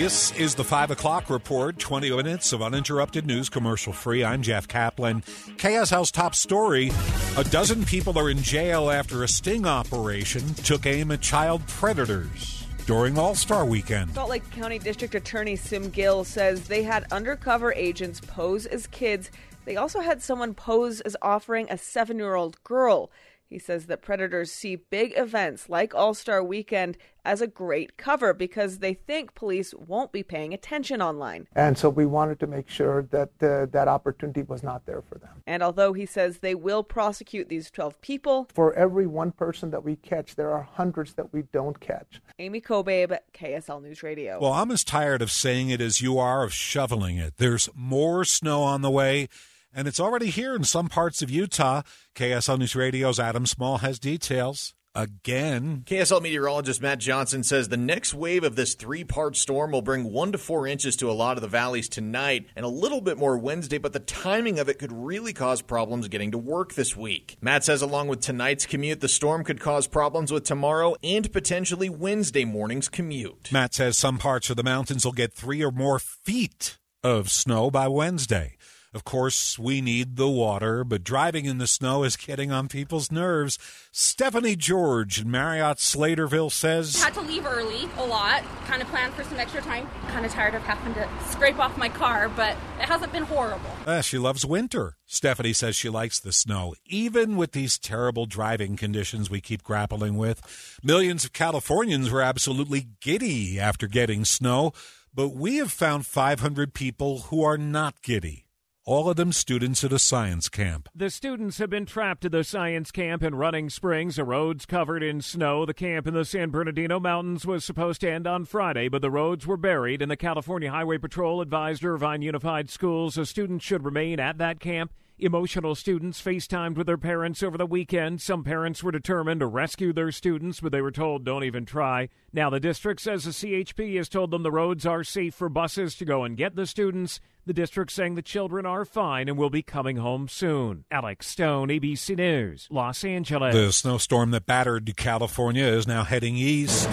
This is the 5 o'clock report, 20 minutes of uninterrupted news, commercial free. I'm Jeff Kaplan. KSL's top story a dozen people are in jail after a sting operation took aim at child predators during All Star weekend. Salt Lake County District Attorney Sim Gill says they had undercover agents pose as kids. They also had someone pose as offering a seven year old girl. He says that predators see big events like All Star Weekend as a great cover because they think police won't be paying attention online. And so we wanted to make sure that uh, that opportunity was not there for them. And although he says they will prosecute these 12 people, for every one person that we catch, there are hundreds that we don't catch. Amy Kobabe, KSL News Radio. Well, I'm as tired of saying it as you are of shoveling it. There's more snow on the way and it's already here in some parts of Utah. KSL News Radio's Adam Small has details. Again. KSL meteorologist Matt Johnson says the next wave of this three part storm will bring one to four inches to a lot of the valleys tonight and a little bit more Wednesday, but the timing of it could really cause problems getting to work this week. Matt says along with tonight's commute, the storm could cause problems with tomorrow and potentially Wednesday morning's commute. Matt says some parts of the mountains will get three or more feet of snow by Wednesday. Of course, we need the water, but driving in the snow is getting on people's nerves. Stephanie George in Marriott Slaterville says Had to leave early a lot, kind of planned for some extra time. Kind of tired of having to scrape off my car, but it hasn't been horrible. Uh, she loves winter. Stephanie says she likes the snow, even with these terrible driving conditions we keep grappling with. Millions of Californians were absolutely giddy after getting snow, but we have found 500 people who are not giddy all of them students at a science camp. The students have been trapped at the science camp in Running Springs, the roads covered in snow. The camp in the San Bernardino Mountains was supposed to end on Friday, but the roads were buried, and the California Highway Patrol advised Irvine Unified Schools the students should remain at that camp Emotional students FaceTimed with their parents over the weekend. Some parents were determined to rescue their students, but they were told don't even try. Now the district says the CHP has told them the roads are safe for buses to go and get the students. The district saying the children are fine and will be coming home soon. Alex Stone, ABC News, Los Angeles. The snowstorm that battered California is now heading east.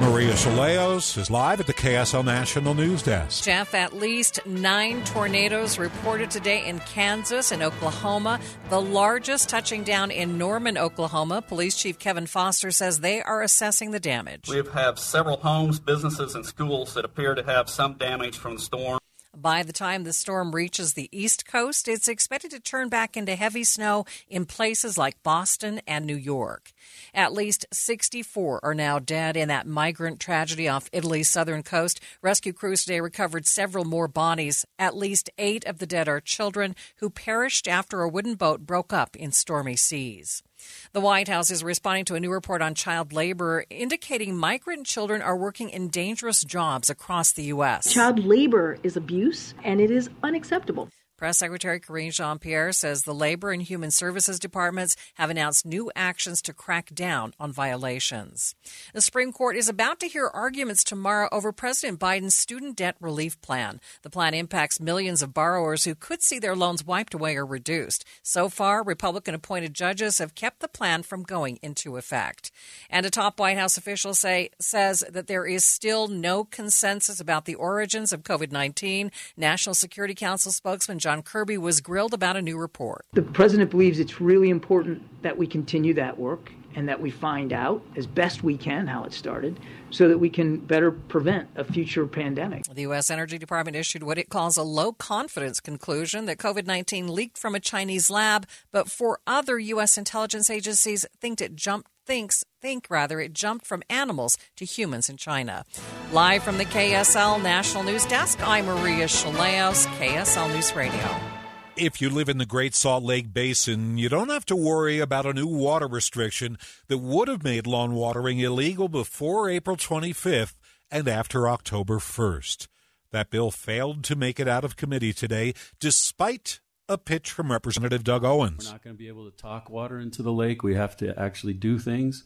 Maria Shilaos is live at the KSL National News Desk. Jeff, at least nine tornadoes reported today in Kansas and Oklahoma, the largest touching down in Norman, Oklahoma. Police Chief Kevin Foster says they are assessing the damage. We have several homes, businesses, and schools that appear to have some damage from the storm. By the time the storm reaches the East Coast, it's expected to turn back into heavy snow in places like Boston and New York. At least 64 are now dead in that migrant tragedy off Italy's southern coast. Rescue crews today recovered several more bodies. At least eight of the dead are children who perished after a wooden boat broke up in stormy seas. The White House is responding to a new report on child labor indicating migrant children are working in dangerous jobs across the U.S. Child labor is abuse and it is unacceptable. Press Secretary Karine Jean Pierre says the Labor and Human Services departments have announced new actions to crack down on violations. The Supreme Court is about to hear arguments tomorrow over President Biden's student debt relief plan. The plan impacts millions of borrowers who could see their loans wiped away or reduced. So far, Republican appointed judges have kept the plan from going into effect. And a top White House official say, says that there is still no consensus about the origins of COVID 19. National Security Council spokesman John John Kirby was grilled about a new report. The president believes it's really important that we continue that work and that we find out as best we can how it started so that we can better prevent a future pandemic. The U.S. Energy Department issued what it calls a low confidence conclusion that COVID 19 leaked from a Chinese lab, but four other U.S. intelligence agencies think it jumped thinks think rather it jumped from animals to humans in China. Live from the KSL National News Desk, I'm Maria Shilaos, KSL News Radio. If you live in the Great Salt Lake Basin, you don't have to worry about a new water restriction that would have made lawn watering illegal before April 25th and after October 1st. That bill failed to make it out of committee today, despite a pitch from Representative Doug Owens. We're not going to be able to talk water into the lake. We have to actually do things.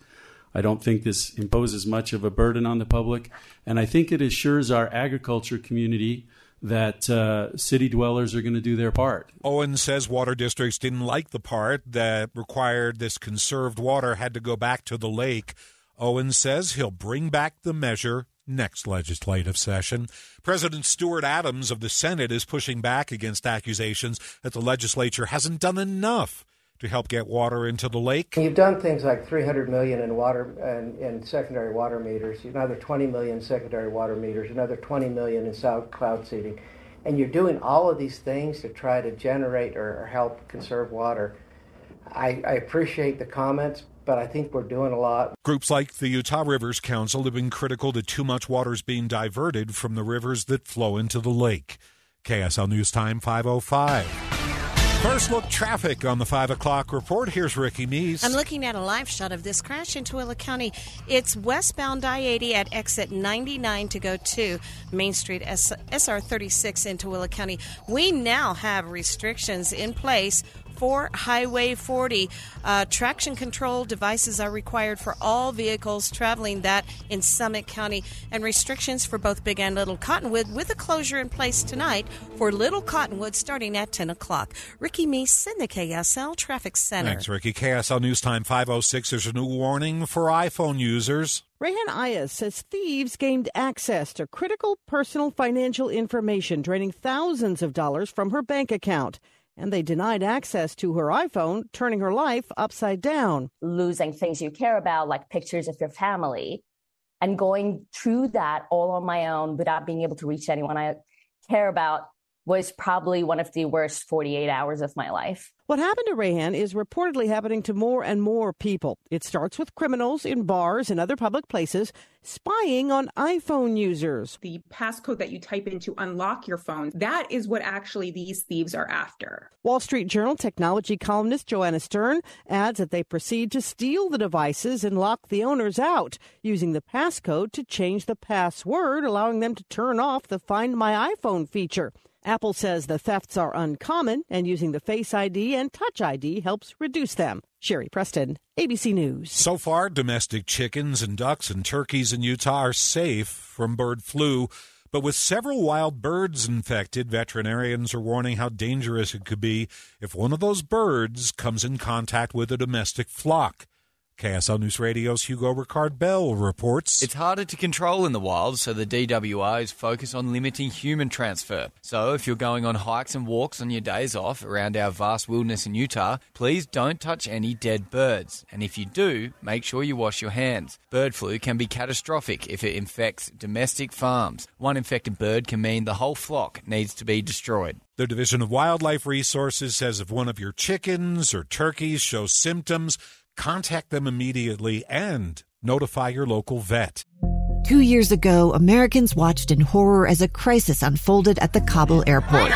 I don't think this imposes much of a burden on the public, and I think it assures our agriculture community that uh, city dwellers are going to do their part. Owens says water districts didn't like the part that required this conserved water had to go back to the lake. Owens says he'll bring back the measure next legislative session. President Stuart Adams of the Senate is pushing back against accusations that the legislature hasn't done enough to help get water into the lake. You've done things like 300 million in water and in secondary water meters, another 20 million secondary water meters, another 20 million in south cloud seeding, and you're doing all of these things to try to generate or, help conserve water. I, I appreciate the comments, but I think we're doing a lot. Groups like the Utah Rivers Council have been critical to too much water is being diverted from the rivers that flow into the lake. KSL News Time 505. First look traffic on the 5 o'clock report. Here's Ricky Meese. I'm looking at a live shot of this crash in Tooele County. It's westbound I 80 at exit 99 to go to Main Street, SR 36 in Tooele County. We now have restrictions in place for Highway 40. Uh, traction control devices are required for all vehicles traveling that in Summit County, and restrictions for both Big and Little Cottonwood with a closure in place tonight for Little Cottonwood starting at 10 o'clock. Ricky Meese in the KSL Traffic Center. Thanks, Ricky. KSL News Time 506. There's a new warning for iPhone users. Reyhan Ayas says thieves gained access to critical personal financial information, draining thousands of dollars from her bank account and they denied access to her iPhone, turning her life upside down. Losing things you care about, like pictures of your family, and going through that all on my own without being able to reach anyone I care about was probably one of the worst 48 hours of my life. What happened to Reyhan is reportedly happening to more and more people. It starts with criminals in bars and other public places spying on iPhone users. The passcode that you type in to unlock your phone, that is what actually these thieves are after. Wall Street Journal technology columnist Joanna Stern adds that they proceed to steal the devices and lock the owners out, using the passcode to change the password, allowing them to turn off the Find My iPhone feature. Apple says the thefts are uncommon and using the Face ID and Touch ID helps reduce them. Sherry Preston, ABC News. So far, domestic chickens and ducks and turkeys in Utah are safe from bird flu. But with several wild birds infected, veterinarians are warning how dangerous it could be if one of those birds comes in contact with a domestic flock. KSL News Radio's Hugo Rikard Bell reports. It's harder to control in the wild, so the DWR is focused on limiting human transfer. So if you're going on hikes and walks on your days off around our vast wilderness in Utah, please don't touch any dead birds. And if you do, make sure you wash your hands. Bird flu can be catastrophic if it infects domestic farms. One infected bird can mean the whole flock needs to be destroyed. The Division of Wildlife Resources says if one of your chickens or turkeys shows symptoms, contact them immediately and notify your local vet. Two years ago, Americans watched in horror as a crisis unfolded at the Kabul airport.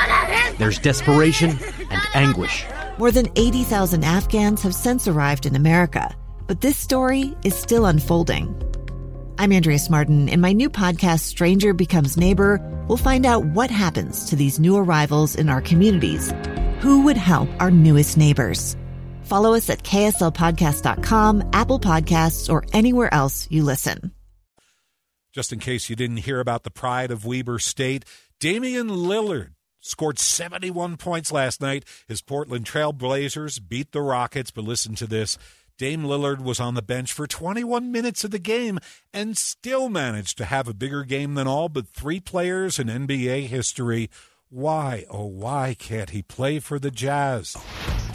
There's desperation and anguish. More than 80,000 Afghans have since arrived in America, but this story is still unfolding. I'm Andrea Martin. In my new podcast, Stranger Becomes Neighbor, we'll find out what happens to these new arrivals in our communities. Who would help our newest neighbors? Follow us at kslpodcast.com, Apple Podcasts, or anywhere else you listen. Just in case you didn't hear about the pride of Weber State, Damian Lillard scored 71 points last night. His Portland Trailblazers beat the Rockets, but listen to this. Dame Lillard was on the bench for 21 minutes of the game and still managed to have a bigger game than all but three players in NBA history. Why, oh, why can't he play for the Jazz?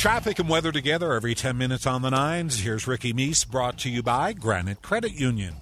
Traffic and weather together every 10 minutes on the nines. Here's Ricky Meese, brought to you by Granite Credit Union.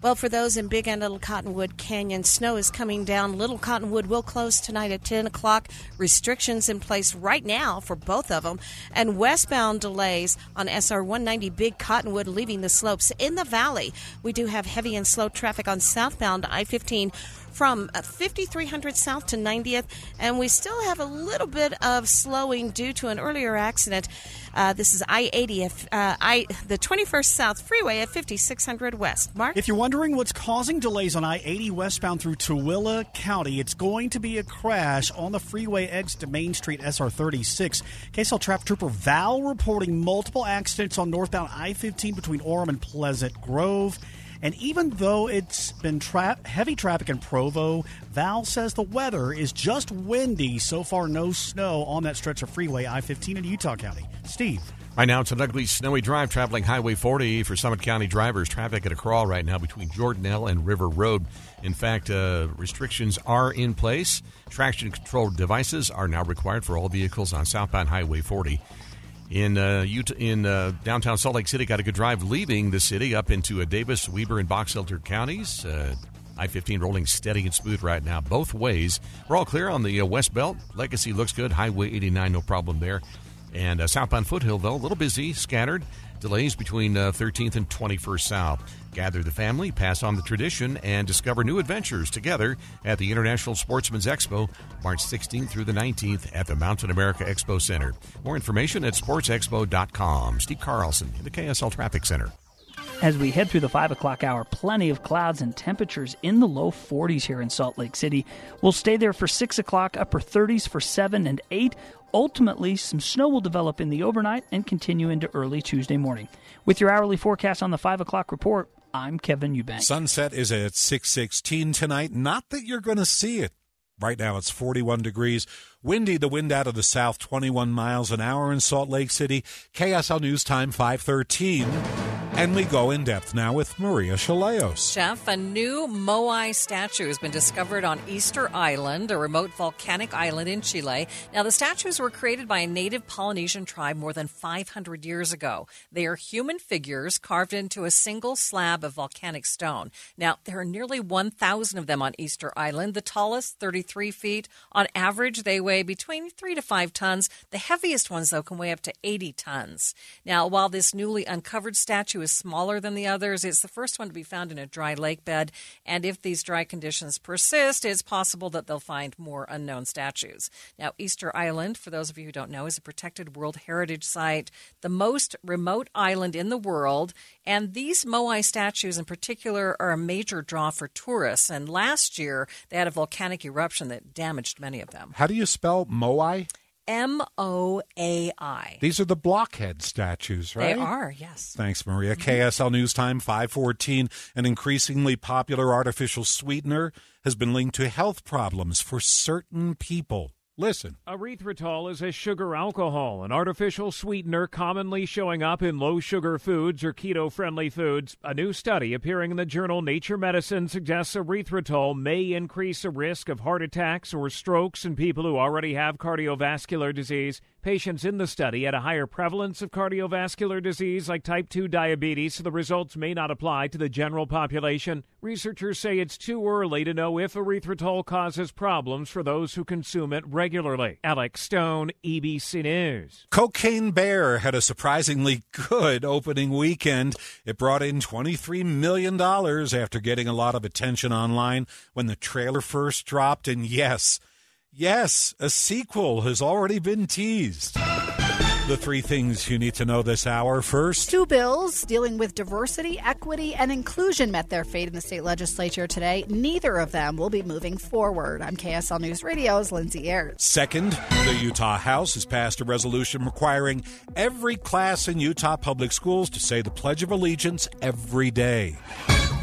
Well, for those in Big and Little Cottonwood Canyon, snow is coming down. Little Cottonwood will close tonight at 10 o'clock. Restrictions in place right now for both of them. And westbound delays on SR 190 Big Cottonwood leaving the slopes in the valley. We do have heavy and slow traffic on southbound I 15 from uh, 5300 South to 90th, and we still have a little bit of slowing due to an earlier accident. Uh, this is I 80, uh, I the 21st South Freeway at 5600 West. Mark? If you're wondering what's causing delays on I 80 westbound through Tooele County, it's going to be a crash on the freeway exit to Main Street SR 36. KSL Traffic Trooper Val reporting multiple accidents on northbound I 15 between Orem and Pleasant Grove. And even though it's been tra- heavy traffic in Provo, Val says the weather is just windy. So far, no snow on that stretch of freeway I 15 in Utah County. Steve. Right now, it's an ugly, snowy drive traveling Highway 40 for Summit County drivers. Traffic at a crawl right now between Jordanelle and River Road. In fact, uh, restrictions are in place. Traction control devices are now required for all vehicles on southbound Highway 40. In uh, Utah, in uh, downtown Salt Lake City, got a good drive leaving the city up into uh, Davis, Weber, and Box Elder counties. Uh, I 15 rolling steady and smooth right now, both ways. We're all clear on the uh, West Belt. Legacy looks good. Highway 89, no problem there. And uh, southbound Foothill, though, a little busy, scattered. Delays between uh, 13th and 21st South. Gather the family, pass on the tradition, and discover new adventures together at the International Sportsman's Expo, March 16th through the 19th at the Mountain America Expo Center. More information at sportsexpo.com. Steve Carlson in the KSL Traffic Center. As we head through the 5 o'clock hour, plenty of clouds and temperatures in the low 40s here in Salt Lake City. We'll stay there for 6 o'clock, upper 30s for 7 and 8. Ultimately, some snow will develop in the overnight and continue into early Tuesday morning. With your hourly forecast on the 5 o'clock report, I'm Kevin Eubank. Sunset is at 616 tonight. Not that you're going to see it. Right now it's 41 degrees. Windy, the wind out of the south, 21 miles an hour in Salt Lake City. KSL News Time 513. And we go in depth now with Maria Shilaos. Jeff, a new Moai statue has been discovered on Easter Island, a remote volcanic island in Chile. Now, the statues were created by a native Polynesian tribe more than 500 years ago. They are human figures carved into a single slab of volcanic stone. Now, there are nearly 1,000 of them on Easter Island, the tallest 33 feet. On average, they weigh between 3 to 5 tons. The heaviest ones, though, can weigh up to 80 tons. Now, while this newly uncovered statue is smaller than the others. It's the first one to be found in a dry lake bed, and if these dry conditions persist, it's possible that they'll find more unknown statues. Now, Easter Island, for those of you who don't know, is a protected World Heritage Site, the most remote island in the world, and these Moai statues in particular are a major draw for tourists. And last year, they had a volcanic eruption that damaged many of them. How do you spell Moai? M O A I. These are the blockhead statues, right? They are, yes. Thanks, Maria. Mm-hmm. KSL News Time 514. An increasingly popular artificial sweetener has been linked to health problems for certain people. Listen. Erythritol is a sugar alcohol, an artificial sweetener commonly showing up in low sugar foods or keto friendly foods. A new study appearing in the journal Nature Medicine suggests erythritol may increase the risk of heart attacks or strokes in people who already have cardiovascular disease. Patients in the study had a higher prevalence of cardiovascular disease like type 2 diabetes, so the results may not apply to the general population. Researchers say it's too early to know if erythritol causes problems for those who consume it regularly. Alex Stone, ABC News. Cocaine Bear had a surprisingly good opening weekend. It brought in $23 million after getting a lot of attention online when the trailer first dropped. And yes, Yes, a sequel has already been teased. The three things you need to know this hour first. Two bills dealing with diversity, equity, and inclusion met their fate in the state legislature today. Neither of them will be moving forward. I'm KSL News Radio's Lindsay Aerts. Second, the Utah House has passed a resolution requiring every class in Utah public schools to say the Pledge of Allegiance every day.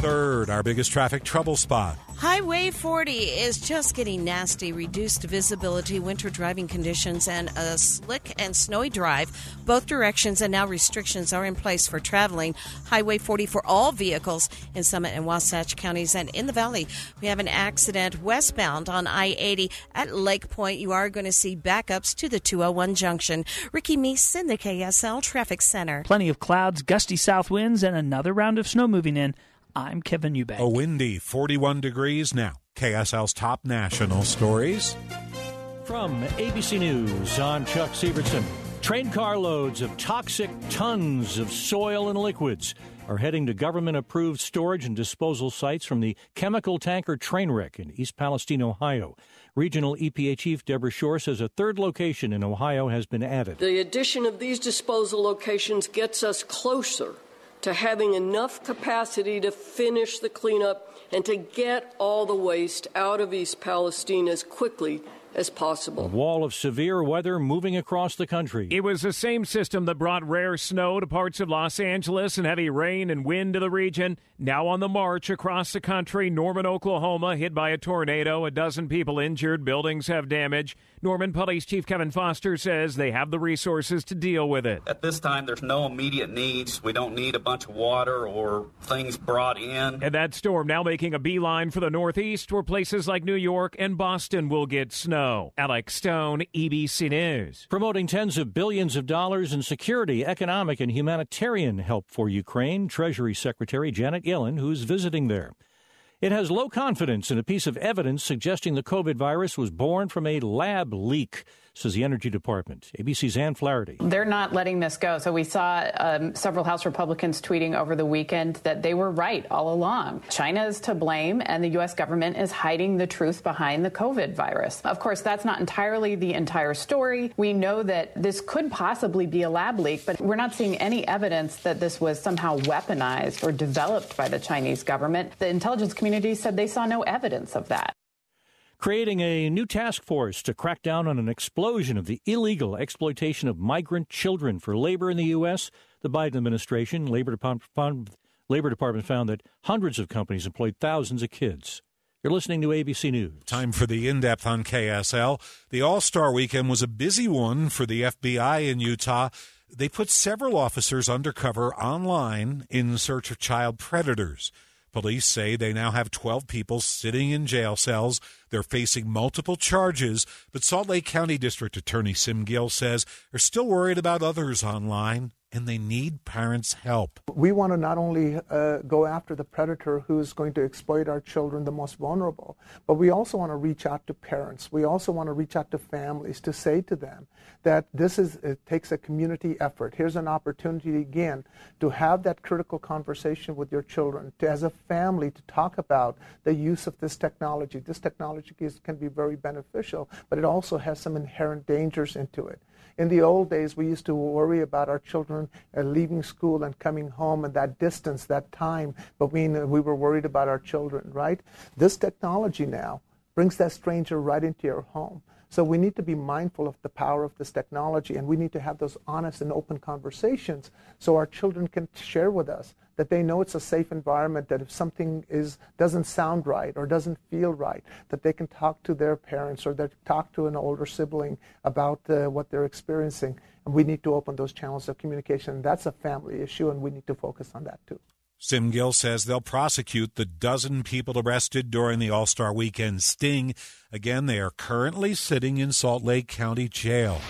Third, our biggest traffic trouble spot. Highway 40 is just getting nasty. Reduced visibility, winter driving conditions, and a slick and snowy drive. Both directions, and now restrictions are in place for traveling. Highway 40 for all vehicles in Summit and Wasatch counties and in the valley. We have an accident westbound on I 80 at Lake Point. You are going to see backups to the 201 junction. Ricky Meese in the KSL Traffic Center. Plenty of clouds, gusty south winds, and another round of snow moving in. I'm Kevin Eubank. A windy 41 degrees now. KSL's top national stories. From ABC News, I'm Chuck Sivertsen. Train carloads of toxic tons of soil and liquids are heading to government approved storage and disposal sites from the chemical tanker train wreck in East Palestine, Ohio. Regional EPA Chief Deborah Shore says a third location in Ohio has been added. The addition of these disposal locations gets us closer to having enough capacity to finish the cleanup and to get all the waste out of East Palestine as quickly as possible. A wall of severe weather moving across the country. It was the same system that brought rare snow to parts of Los Angeles and heavy rain and wind to the region. Now on the march across the country, Norman, Oklahoma, hit by a tornado, a dozen people injured, buildings have damage. Norman Police Chief Kevin Foster says they have the resources to deal with it. At this time, there's no immediate needs. We don't need a bunch of water or things brought in. And that storm now making a beeline for the Northeast, where places like New York and Boston will get snow. Alex Stone, ABC News. Promoting tens of billions of dollars in security, economic, and humanitarian help for Ukraine, Treasury Secretary Janet Yellen, who's visiting there. It has low confidence in a piece of evidence suggesting the COVID virus was born from a lab leak says the Energy Department. ABC's Anne Flaherty. They're not letting this go. So we saw um, several House Republicans tweeting over the weekend that they were right all along. China is to blame, and the U.S. government is hiding the truth behind the COVID virus. Of course, that's not entirely the entire story. We know that this could possibly be a lab leak, but we're not seeing any evidence that this was somehow weaponized or developed by the Chinese government. The intelligence community said they saw no evidence of that creating a new task force to crack down on an explosion of the illegal exploitation of migrant children for labor in the U.S. The Biden administration, Labor Department, Labor Department found that hundreds of companies employed thousands of kids. You're listening to ABC News. Time for the in depth on KSL. The All Star weekend was a busy one for the FBI in Utah. They put several officers undercover online in search of child predators. Police say they now have 12 people sitting in jail cells. They're facing multiple charges, but Salt Lake County District Attorney Sim Gill says they're still worried about others online and they need parents' help. We want to not only uh, go after the predator who's going to exploit our children, the most vulnerable, but we also want to reach out to parents. We also want to reach out to families to say to them that this is it takes a community effort. Here's an opportunity again to have that critical conversation with your children, to, as a family, to talk about the use of this technology. This technology is, can be very beneficial, but it also has some inherent dangers into it. In the old days, we used to worry about our children uh, leaving school and coming home and that distance, that time, but we, we were worried about our children, right? This technology now brings that stranger right into your home. So we need to be mindful of the power of this technology and we need to have those honest and open conversations so our children can share with us that they know it's a safe environment that if something is doesn't sound right or doesn't feel right that they can talk to their parents or they talk to an older sibling about uh, what they're experiencing and we need to open those channels of communication that's a family issue and we need to focus on that too Sim Gill says they'll prosecute the dozen people arrested during the All Star Weekend sting. Again, they are currently sitting in Salt Lake County Jail.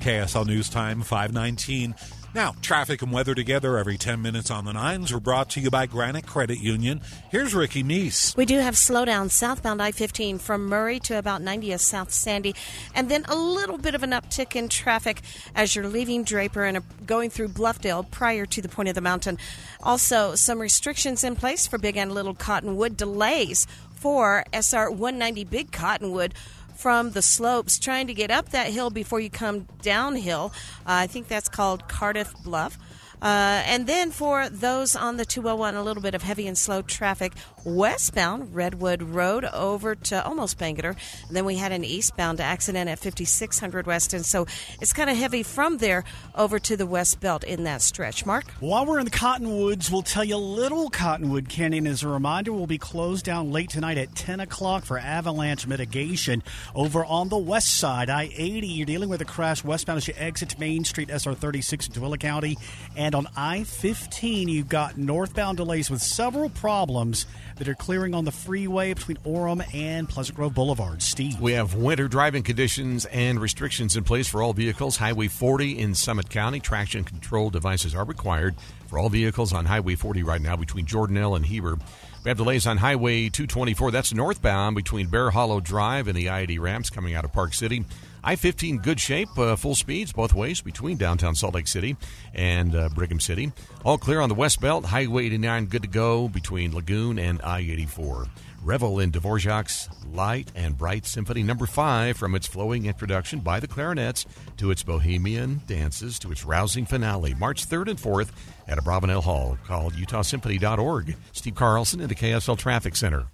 KSL News Time 519. Now, traffic and weather together every 10 minutes on the nines are brought to you by Granite Credit Union. Here's Ricky Meese. We do have slowdown southbound I 15 from Murray to about 90th South Sandy, and then a little bit of an uptick in traffic as you're leaving Draper and going through Bluffdale prior to the point of the mountain. Also, some restrictions in place for Big and Little Cottonwood, delays for SR 190 Big Cottonwood from the slopes trying to get up that hill before you come downhill. Uh, I think that's called Cardiff Bluff. Uh, and then for those on the 201, a little bit of heavy and slow traffic westbound Redwood Road over to almost. And then we had an eastbound accident at 5600 West. And so it's kind of heavy from there over to the West Belt in that stretch. Mark? While we're in the Cottonwoods, we'll tell you Little Cottonwood Canyon as a reminder will be closed down late tonight at 10 o'clock for avalanche mitigation. Over on the west side, I 80, you're dealing with a crash westbound as you exit Main Street, SR 36 in Tooele County. And on I 15, you've got northbound delays with several problems that are clearing on the freeway between Orem and Pleasant Grove Boulevard. Steve. We have winter driving conditions and restrictions in place for all vehicles. Highway 40 in Summit County. Traction control devices are required for all vehicles on Highway 40 right now between Jordanelle and Heber. We have delays on Highway 224. That's northbound between Bear Hollow Drive and the I-80 ramps coming out of Park City. I-15 good shape, uh, full speeds both ways between downtown Salt Lake City and uh, Brigham City. All clear on the West Belt. Highway 89 good to go between Lagoon and I-84. Revel in Dvorak's Light and Bright Symphony Number no. 5 from its flowing introduction by the clarinets to its bohemian dances to its rousing finale, March 3rd and 4th at Abravanel Hall called utahsymphony.org. Steve Carlson the KSL Traffic Center.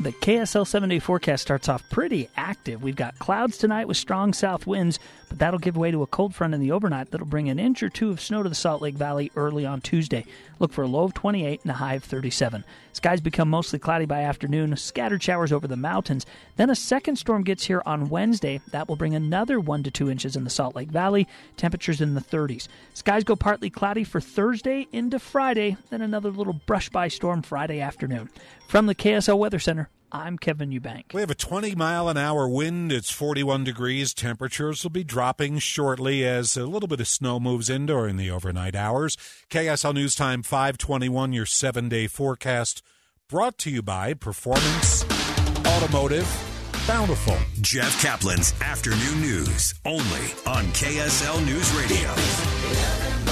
The KSL seven day forecast starts off pretty active. We've got clouds tonight with strong south winds, but that'll give way to a cold front in the overnight that'll bring an inch or two of snow to the Salt Lake Valley early on Tuesday. Look for a low of 28 and a high of 37. Skies become mostly cloudy by afternoon, scattered showers over the mountains. Then a second storm gets here on Wednesday. That will bring another 1 to 2 inches in the Salt Lake Valley, temperatures in the 30s. Skies go partly cloudy for Thursday into Friday, then another little brush by storm Friday afternoon. From the KSL Weather Center, I'm Kevin Eubank. We have a 20 mile an hour wind. It's 41 degrees. Temperatures will be dropping shortly as a little bit of snow moves in during the overnight hours. KSL News Time 521, your seven day forecast, brought to you by Performance Automotive Bountiful. Jeff Kaplan's Afternoon News, only on KSL News Radio.